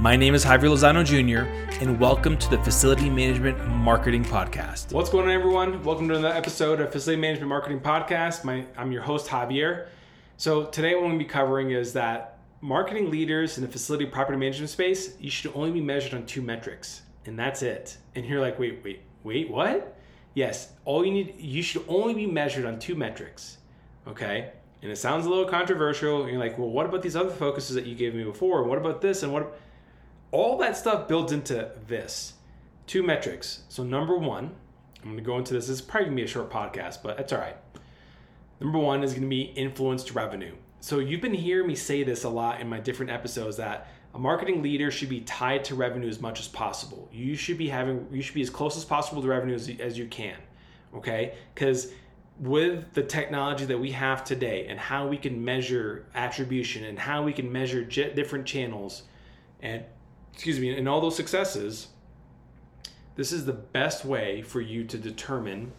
My name is Javier Lozano Jr., and welcome to the Facility Management Marketing Podcast. What's going on, everyone? Welcome to another episode of Facility Management Marketing Podcast. My, I'm your host, Javier. So, today, what I'm going to be covering is that marketing leaders in the facility property management space, you should only be measured on two metrics, and that's it. And you're like, wait, wait, wait, what? Yes, all you need, you should only be measured on two metrics, okay? And it sounds a little controversial. You're like, well, what about these other focuses that you gave me before? What about this? And what? All that stuff builds into this two metrics. So, number one, I'm going to go into this. This is probably going to be a short podcast, but that's all right. Number one is going to be influenced revenue. So, you've been hearing me say this a lot in my different episodes that a marketing leader should be tied to revenue as much as possible. You should be having, you should be as close as possible to revenue as, as you can. Okay? Because with the technology that we have today and how we can measure attribution and how we can measure different channels and excuse me, and all those successes, this is the best way for you to determine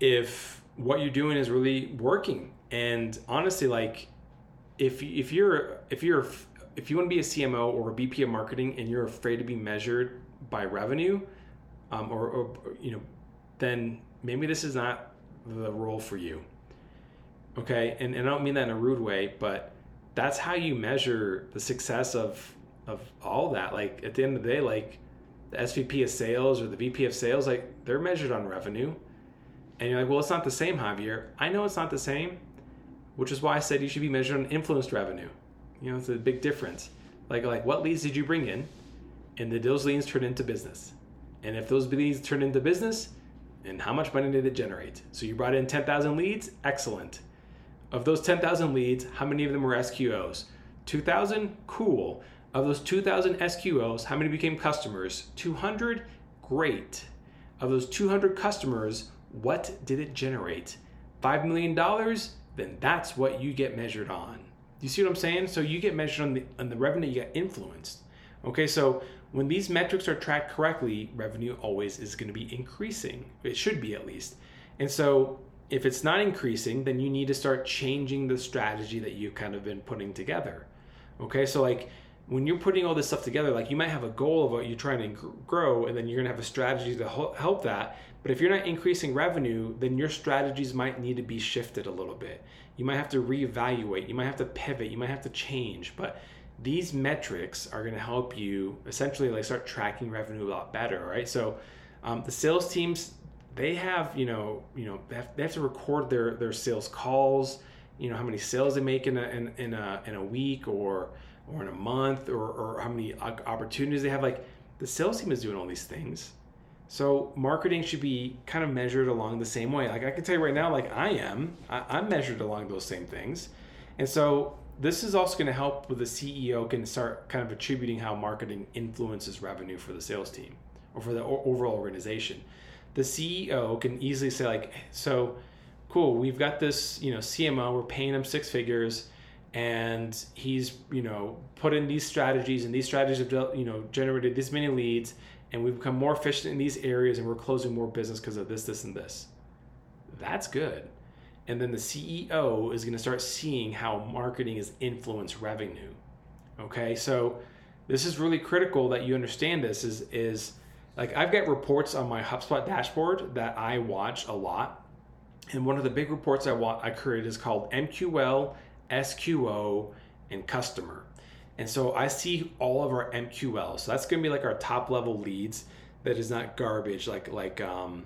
if what you're doing is really working. And honestly, like if if you're if you're if you want to be a CMO or a VP of marketing and you're afraid to be measured by revenue, um, or, or you know, then maybe this is not the role for you. Okay, and, and I don't mean that in a rude way, but that's how you measure the success of of all that. Like at the end of the day, like the SVP of sales or the VP of sales, like they're measured on revenue. And you're like, well, it's not the same, Javier. I know it's not the same, which is why I said you should be measured on influenced revenue. You know, it's a big difference. Like, like what leads did you bring in? And did those leads turn into business? And if those leads turn into business, and how much money did it generate? So you brought in 10,000 leads, excellent. Of those 10,000 leads, how many of them were SQOs? 2,000? Cool. Of those 2,000 SQOs, how many became customers? 200? Great. Of those 200 customers, what did it generate? $5 million? Then that's what you get measured on. You see what I'm saying? So you get measured on the, on the revenue you get influenced. Okay, so when these metrics are tracked correctly, revenue always is going to be increasing. It should be at least. And so if it's not increasing, then you need to start changing the strategy that you've kind of been putting together. Okay, so like when you're putting all this stuff together, like you might have a goal of what you're trying to grow, and then you're gonna have a strategy to help that. But if you're not increasing revenue, then your strategies might need to be shifted a little bit. You might have to reevaluate, you might have to pivot, you might have to change. But these metrics are gonna help you essentially like start tracking revenue a lot better, right? So um, the sales teams they have you know you know they have, they have to record their their sales calls you know how many sales they make in a in, in a in a week or or in a month or, or how many opportunities they have. Like the sales team is doing all these things. So marketing should be kind of measured along the same way. Like i can tell you right now like i am I, i'm measured along those same things. And so this is also going to help with the ceo can start kind of attributing how marketing influences revenue for the sales team or for the overall organization the CEO can easily say like, so cool, we've got this, you know, CMO, we're paying him six figures and he's, you know, put in these strategies and these strategies have, you know, generated this many leads and we've become more efficient in these areas and we're closing more business because of this, this, and this. That's good. And then the CEO is going to start seeing how marketing is influence revenue. Okay, so this is really critical that you understand this is is like I've got reports on my HubSpot dashboard that I watch a lot. And one of the big reports I want I create is called MQL, SQO, and customer. And so I see all of our MQL. So that's gonna be like our top level leads that is not garbage like like um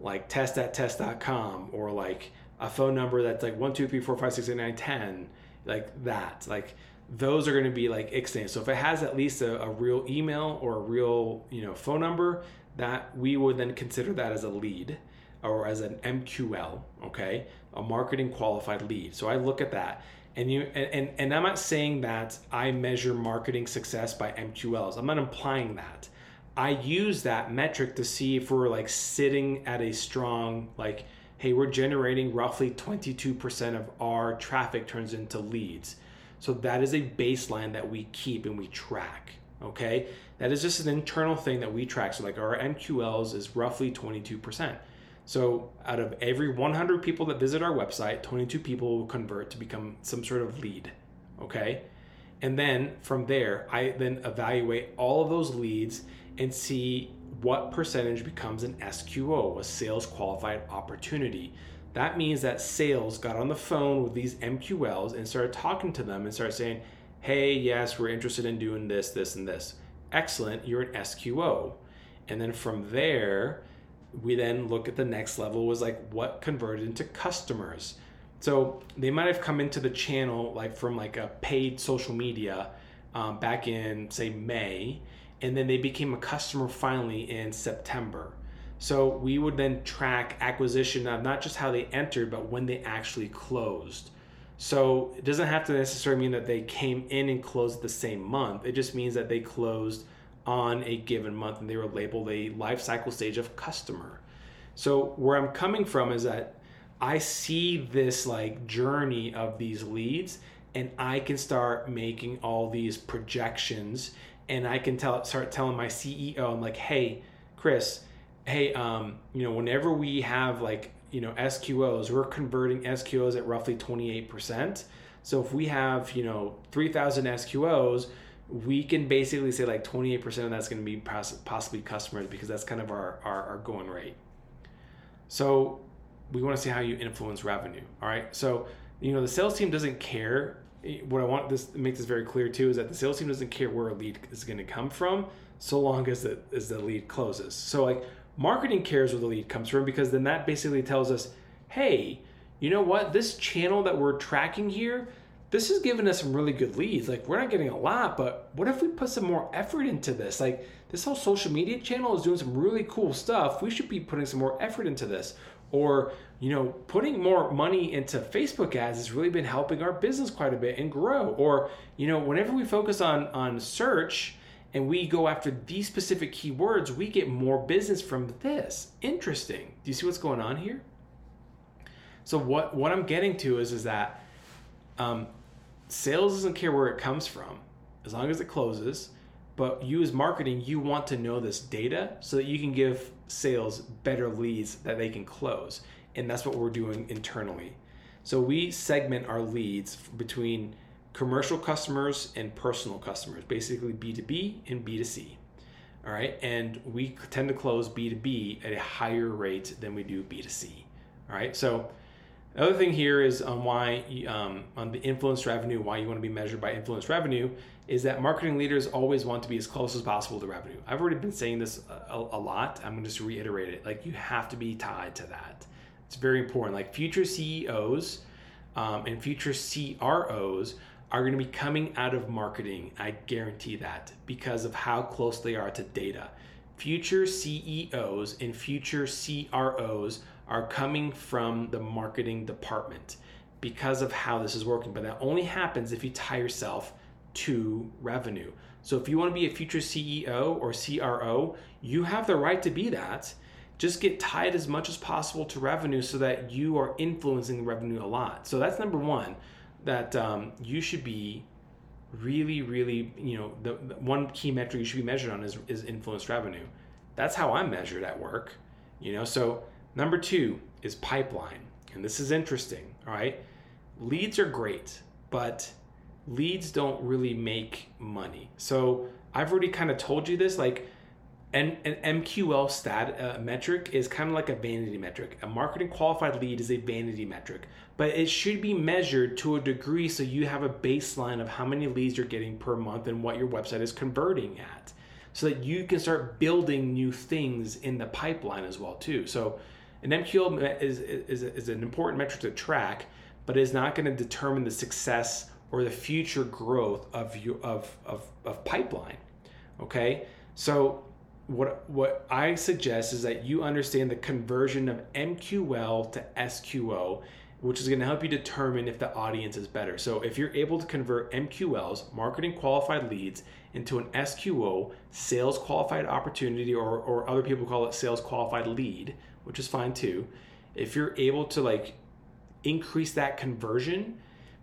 like test at test.com or like a phone number that's like one, two, three, four, five, six, eight, nine, ten, like that. Like those are going to be like ixnay. So if it has at least a, a, real email or a real you know phone number, that we would then consider that as a lead or as an MQL, okay, a marketing qualified lead. So I look at that. And you and, and, and I'm not saying that I measure marketing success by MQLs. I'm not implying that. I use that metric to see if we're like sitting at a strong, like, hey, we're generating roughly 22% of our traffic turns into leads. So that is a baseline that we keep and we track. Okay. That is just an internal thing that we track. So, like, our MQLs is roughly 22%. So, out of every 100 people that visit our website, 22 people will convert to become some sort of lead. Okay. And then from there, I then evaluate all of those leads and see what percentage becomes an SQO, a sales qualified opportunity. That means that sales got on the phone with these MQLs and started talking to them and started saying, hey, yes, we're interested in doing this, this, and this. Excellent, you're an SQO. And then from there, we then look at the next level was like what converted into customers. So they might have come into the channel like from like a paid social media um, back in say May, and then they became a customer finally in September. So we would then track acquisition of not just how they entered, but when they actually closed. So it doesn't have to necessarily mean that they came in and closed the same month. It just means that they closed on a given month and they were labeled a life cycle stage of customer. So where I'm coming from is that I see this like journey of these leads and I can start making all these projections and I can tell start telling my CEO I'm like, "Hey, Chris, hey, um, you know, whenever we have like, you know, SQOs, we're converting SQOs at roughly 28%. So if we have, you know, 3,000 SQOs, we can basically say like 28% of that's going to be possibly customers because that's kind of our, our, our going rate. So we want to see how you influence revenue. All right. So, you know, the sales team doesn't care. What I want this make this very clear too is that the sales team doesn't care where a lead is going to come from, so long as the as the lead closes. So like marketing cares where the lead comes from because then that basically tells us, hey, you know what? This channel that we're tracking here, this is giving us some really good leads. Like we're not getting a lot, but what if we put some more effort into this? Like this whole social media channel is doing some really cool stuff. We should be putting some more effort into this or you know putting more money into facebook ads has really been helping our business quite a bit and grow or you know whenever we focus on on search and we go after these specific keywords we get more business from this. Interesting. Do you see what's going on here? So what what i'm getting to is is that um, sales doesn't care where it comes from as long as it closes but you as marketing you want to know this data so that you can give sales better leads that they can close. And that's what we're doing internally. So we segment our leads between commercial customers and personal customers basically b2b and b2c all right and we tend to close b2b at a higher rate than we do b2c all right so the other thing here is on why um, on the influence revenue, why you want to be measured by influence revenue, is that marketing leaders always want to be as close as possible to revenue. I've already been saying this a, a lot. I'm going to just reiterate it. Like you have to be tied to that. It's very important. Like future CEOs um, and future CROs are going to be coming out of marketing. I guarantee that because of how close they are to data. Future CEOs and future CROs are coming from the marketing department because of how this is working. But that only happens if you tie yourself to revenue. So if you want to be a future CEO or CRO, you have the right to be that. Just get tied as much as possible to revenue so that you are influencing revenue a lot. So that's number one that um, you should be really, really, you know, the, the, one key metric you should be measured on is, is influence revenue. That's how I'm measured at work, you know. So Number two is pipeline. And this is interesting, all right? Leads are great, but leads don't really make money. So I've already kind of told you this. Like, an, an MQL stat uh, metric is kind of like a vanity metric. A marketing qualified lead is a vanity metric, but it should be measured to a degree so you have a baseline of how many leads you're getting per month and what your website is converting at so that you can start building new things in the pipeline as well too. So an MQL is, is, is an important metric to track, but is not going to determine the success or the future growth of you of, of, of pipeline. Okay, so what what I suggest is that you understand the conversion of MQL to SQO which is going to help you determine if the audience is better. So if you're able to convert MQLs, marketing qualified leads, into an SQO, sales qualified opportunity, or, or other people call it sales qualified lead, which is fine too. If you're able to like increase that conversion,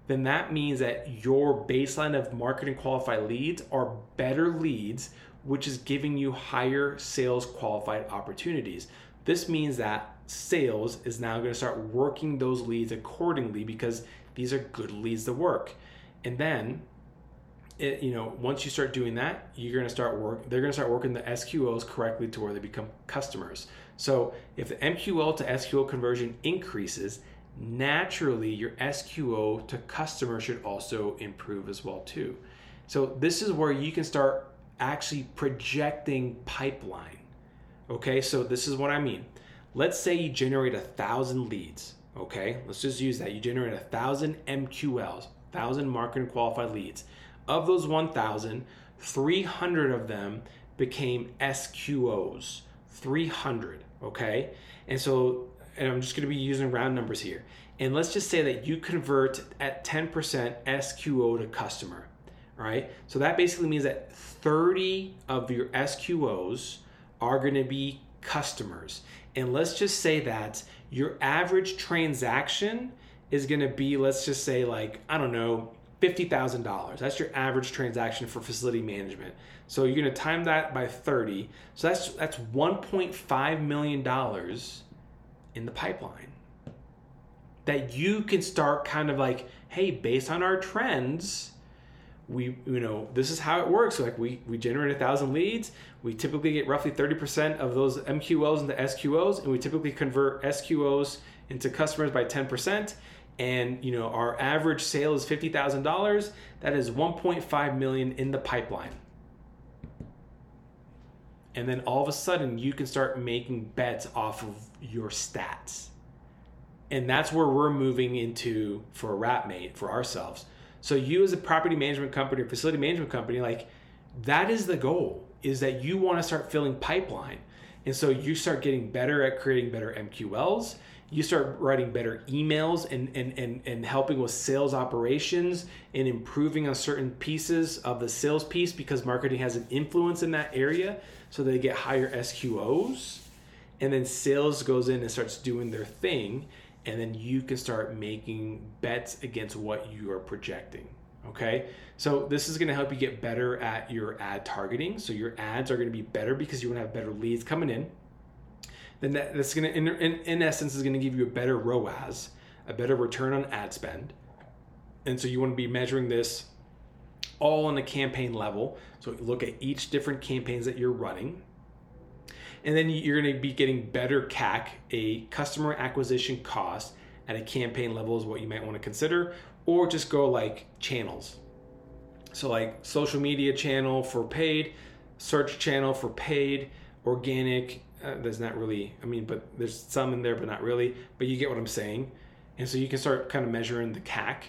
then that means that your baseline of marketing qualified leads are better leads, which is giving you higher sales qualified opportunities. This means that sales is now going to start working those leads accordingly because these are good leads to work. And then it, you know, once you start doing that, you're going to start work. They're going to start working the SQLs correctly to where they become customers. So if the MQL to SQL conversion increases, naturally your SQO to customer should also improve as well too. So this is where you can start actually projecting pipeline. Okay, so this is what I mean. Let's say you generate a thousand leads. Okay, let's just use that. You generate a thousand MQLs, thousand marketing qualified leads. Of those 1,000, 300 of them became SQOs. 300, okay? And so, and I'm just gonna be using round numbers here. And let's just say that you convert at 10% SQO to customer, all right? So that basically means that 30 of your SQOs are gonna be customers. And let's just say that your average transaction is gonna be, let's just say, like, I don't know, $50,000. That's your average transaction for facility management. So you're going to time that by 30. So that's that's 1.5 million dollars in the pipeline. That you can start kind of like, hey, based on our trends, we you know this is how it works like we we generate a thousand leads we typically get roughly 30% of those mqls into sqos and we typically convert sqos into customers by 10% and you know our average sale is $50,000, that is 1.5 million in the pipeline. And then all of a sudden you can start making bets off of your stats. And that's where we're moving into for Wrapmate for ourselves. So you as a property management company or facility management company like that is the goal is that you want to start filling pipeline. And so you start getting better at creating better MQLs you start writing better emails and, and, and, and helping with sales operations and improving on certain pieces of the sales piece because marketing has an influence in that area. So they get higher sqos and then sales goes in and starts doing their thing and then you can start making bets against what you are projecting okay so this is going to help you get better at your ad targeting so your ads are going to be better because you want to have better leads coming in then that, that's going to, in, in, in essence, is going to give you a better ROAS, a better return on ad spend. And so you want to be measuring this all on a campaign level. So look at each different campaigns that you're running. And then you're going to be getting better CAC, a customer acquisition cost at a campaign level is what you might want to consider, or just go like channels. So, like social media channel for paid, search channel for paid, organic, uh, there's not really i mean but there's some in there but not really but you get what i'm saying and so you can start kind of measuring the cac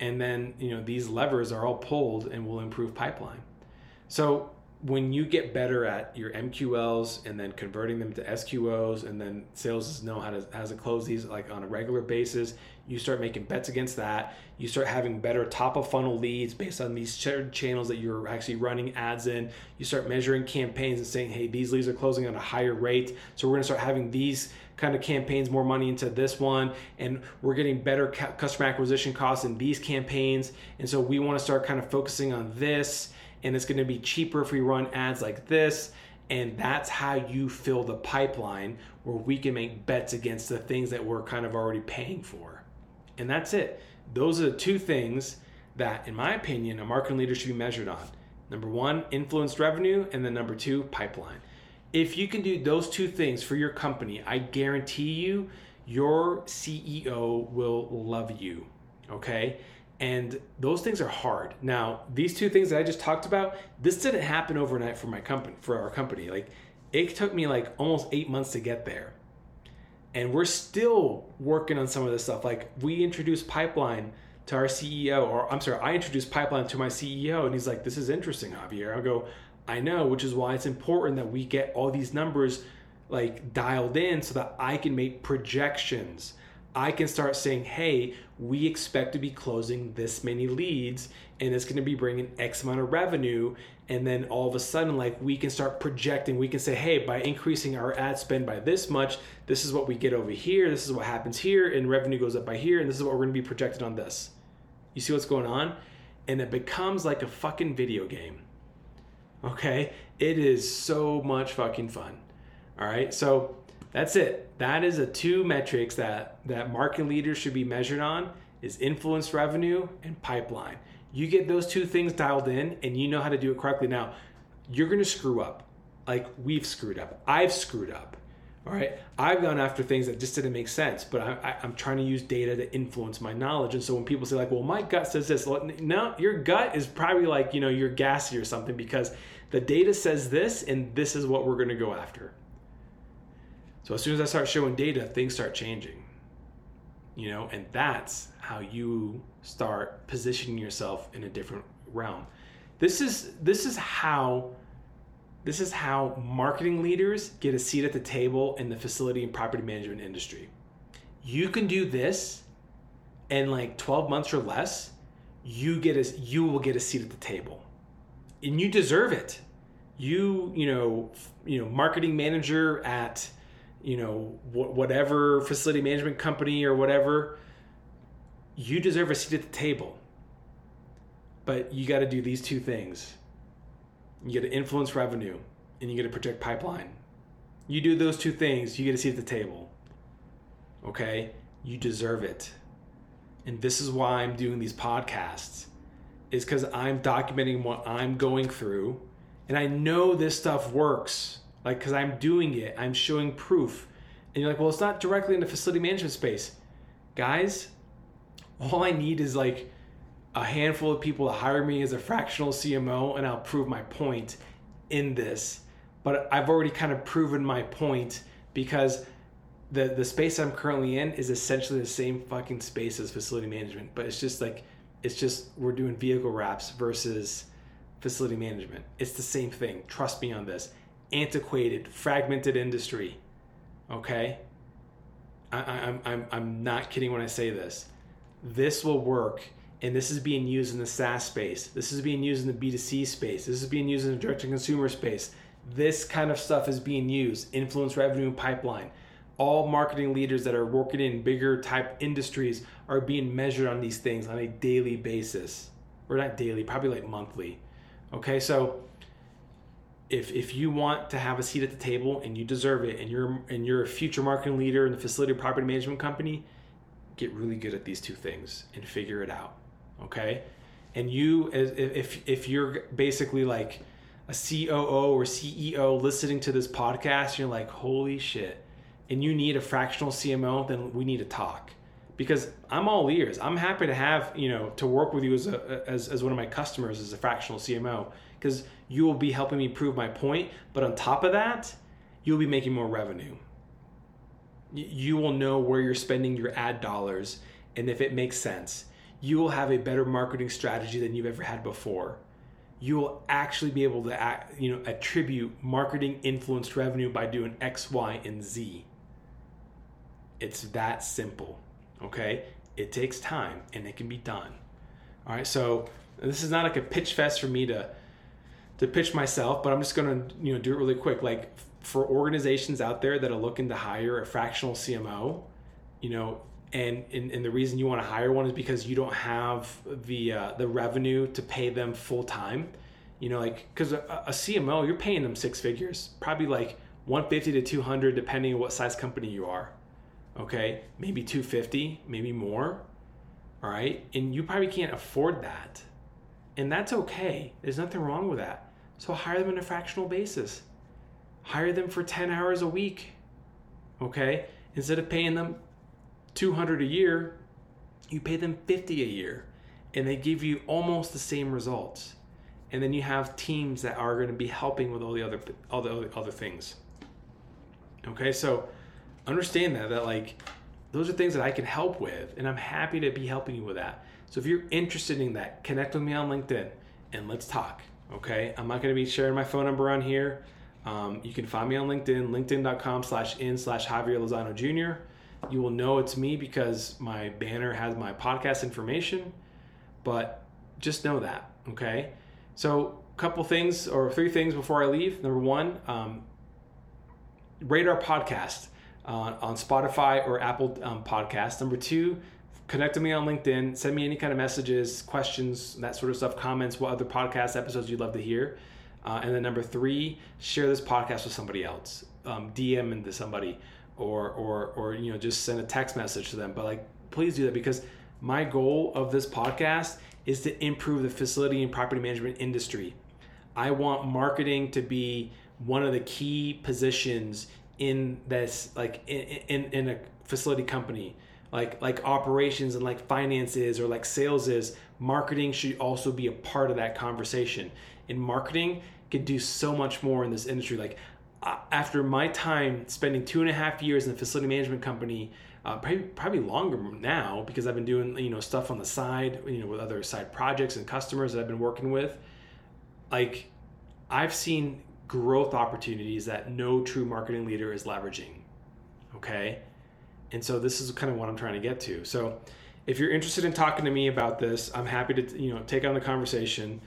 and then you know these levers are all pulled and will improve pipeline so when you get better at your MQLs and then converting them to SQOs and then sales know how to how to close these like on a regular basis, you start making bets against that. You start having better top of funnel leads based on these channels that you're actually running ads in. You start measuring campaigns and saying, hey, these leads are closing at a higher rate. So we're gonna start having these kind of campaigns, more money into this one, and we're getting better customer acquisition costs in these campaigns. And so we want to start kind of focusing on this and it's going to be cheaper if we run ads like this. And that's how you fill the pipeline where we can make bets against the things that we're kind of already paying for. And that's it. Those are the two things that in my opinion a marketing leader should be measured on. Number one influenced revenue and then number two pipeline. If you can do those two things for your company i guarantee you your ceo will love you okay and those things are hard. Now these two things that i just talked about this didn't happen overnight for my company for our company. Like it took me like almost eight months to get there. And we're still working on some of this stuff. Like we introduced pipeline to our ceo or i'm sorry i introduced pipeline to my ceo and he's like this is interesting javier. I go i know which is why it's important that we get all these numbers like dialed in so that i can make projections I can start saying, hey, we expect to be closing this many leads and it's going to be bringing X amount of revenue. And then all of a sudden, like we can start projecting, we can say, hey, by increasing our ad spend by this much, this is what we get over here, this is what happens here, and revenue goes up by here, and this is what we're going to be projected on this. You see what's going on? And it becomes like a fucking video game. Okay? It is so much fucking fun. All right? So that's it. That is the two metrics that that market leaders should be measured on is influence revenue and pipeline. You get those two things dialed in and you know how to do it correctly. Now, you're going to screw up. Like we've screwed up. I've screwed up. All right. I've gone after things that just didn't make sense, but I, am trying to use data to influence my knowledge. And so when people say like, "Well, my gut says this," no, your gut is probably like you know you're gassy or something because the data says this, and this is what we're going to go after. So as soon as I start showing data, things start changing. You know, and that's how you start positioning yourself in a different realm. This is this is how this is how marketing leaders get a seat at the table in the facility and property management industry. You can do this in like 12 months or less, you get a you will get a seat at the table. And you deserve it. You, you know, you know, marketing manager at you know, wh- whatever facility management company or whatever, you deserve a seat at the table. But you got to do these two things. You got to influence revenue and you got to protect pipeline. You do those two things, you get a seat at the table. Okay? You deserve it. And this is why I'm doing these podcasts. Is cuz I'm documenting what I'm going through and I know this stuff works like because i'm doing it i'm showing proof. And you're like well it's not directly in the facility management space. Guys all i need is like a handful of people to hire me as a fractional cmo and i'll prove my point in this. But i've already kind of proven my point because the the space i'm currently in is essentially the same fucking space as facility management. But it's just like it's just we're doing vehicle wraps versus facility management. It's the same thing. Trust me on this antiquated, fragmented industry. Okay? I, I'm, I'm, I'm not kidding when I say this. This will work, and this is being used in the SaaS space. This is being used in the B2C space. This is being used in the direct to consumer space. This kind of stuff is being used. Influence revenue pipeline. All marketing leaders that are working in bigger type industries are being measured on these things on a daily basis. Or not daily, probably like monthly. Okay, so if if you want to have a seat at the table and you deserve it and you're and you're a future marketing leader in the facility property management company get really good at these two things and figure it out okay? And you if if you're basically like a COO or CEO listening to this podcast you're like holy shit. And you need a fractional CMO then we need to talk. Because I'm all ears. I'm happy to have you know to work with you as a as, as one of my customers as a fractional CMO because you will be helping me prove my point. But on top of that, you'll be making more revenue. You will know where you're spending your ad dollars and if it makes sense. You will have a better marketing strategy than you've ever had before. You will actually be able to act, you know attribute marketing influenced revenue by doing X, Y, and Z. It's that simple. Okay? It takes time and it can be done. All right, so this is not like a pitch fest for me to to pitch myself, but I'm just gonna you know do it really quick. Like for organizations out there that are looking to hire a fractional CMO, you know, and and, and the reason you want to hire one is because you don't have the uh, the revenue to pay them full time. You know, like because a, a CMO, you're paying them six figures, probably like 150 to 200, depending on what size company you are. Okay, maybe 250, maybe more. All right, and you probably can't afford that, and that's okay. There's nothing wrong with that so hire them on a fractional basis. Hire them for 10 hours a week. Okay? Instead of paying them 200 a year, you pay them 50 a year and they give you almost the same results. And then you have teams that are going to be helping with all the other all the other things. Okay? So understand that that like those are things that I can help with and I'm happy to be helping you with that. So if you're interested in that, connect with me on LinkedIn and let's talk. Okay, I'm not going to be sharing my phone number on here. Um, you can find me on LinkedIn, linkedin.com slash in slash Javier Lozano Jr. You will know it's me because my banner has my podcast information, but just know that, okay? So, a couple things or three things before I leave. Number one, um, rate our podcast uh, on Spotify or Apple um, Podcast. Number two, connect with me on LinkedIn. Send me any kind of messages, questions, that sort of stuff, comments, what other podcast episodes you'd love to hear. Uh, and then number three, share this podcast with somebody else. Um, DM into somebody, or or or you know just send a text message to them. But like, please do that because my goal of this podcast is to improve the facility and property management industry. I want marketing to be one of the key positions in this like in, in, in a facility company like like operations and like finances or like sales is marketing should also be a part of that conversation and marketing can do so much more in this industry like uh, after my time spending two and a half years in a facility management company uh, probably, probably longer now because i've been doing you know stuff on the side you know with other side projects and customers that i've been working with like i've seen growth opportunities that no true marketing leader is leveraging. Okay. And so this is kind of what I'm trying to get to. So if you're interested in talking to me about this, I'm happy to, you know, take on the conversation.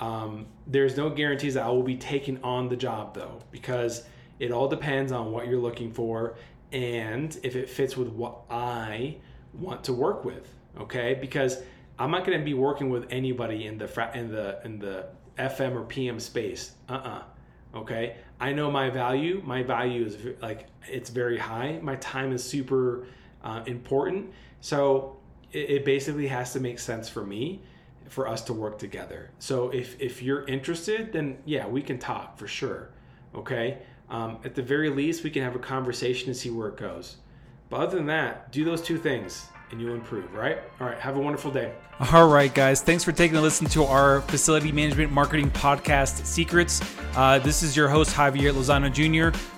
Um, there's no guarantees that I will be taking on the job though, because it all depends on what you're looking for and if it fits with what I want to work with. Okay. Because I'm not going to be working with anybody in the, in the, in the FM or PM space. Uh-uh okay? I know my value. My value is like it's very high. My time is super uh, important. So it, it, basically has to make sense for me for us to work together. So if if you're interested then yeah we can talk for sure okay? Um, at the very least we can have a conversation and see where it goes. But other than that do those two things and you'll improve right all right have a wonderful day all right, guys. Thanks for taking a listen to our facility management marketing podcast, Secrets. Uh, this is your host, Javier Lozano Jr.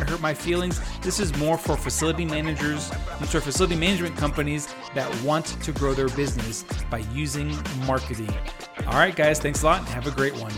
going to hurt my feelings. This is more for facility managers and for facility management companies that want to grow their business by using marketing. All right, guys, thanks a lot. Have a great one.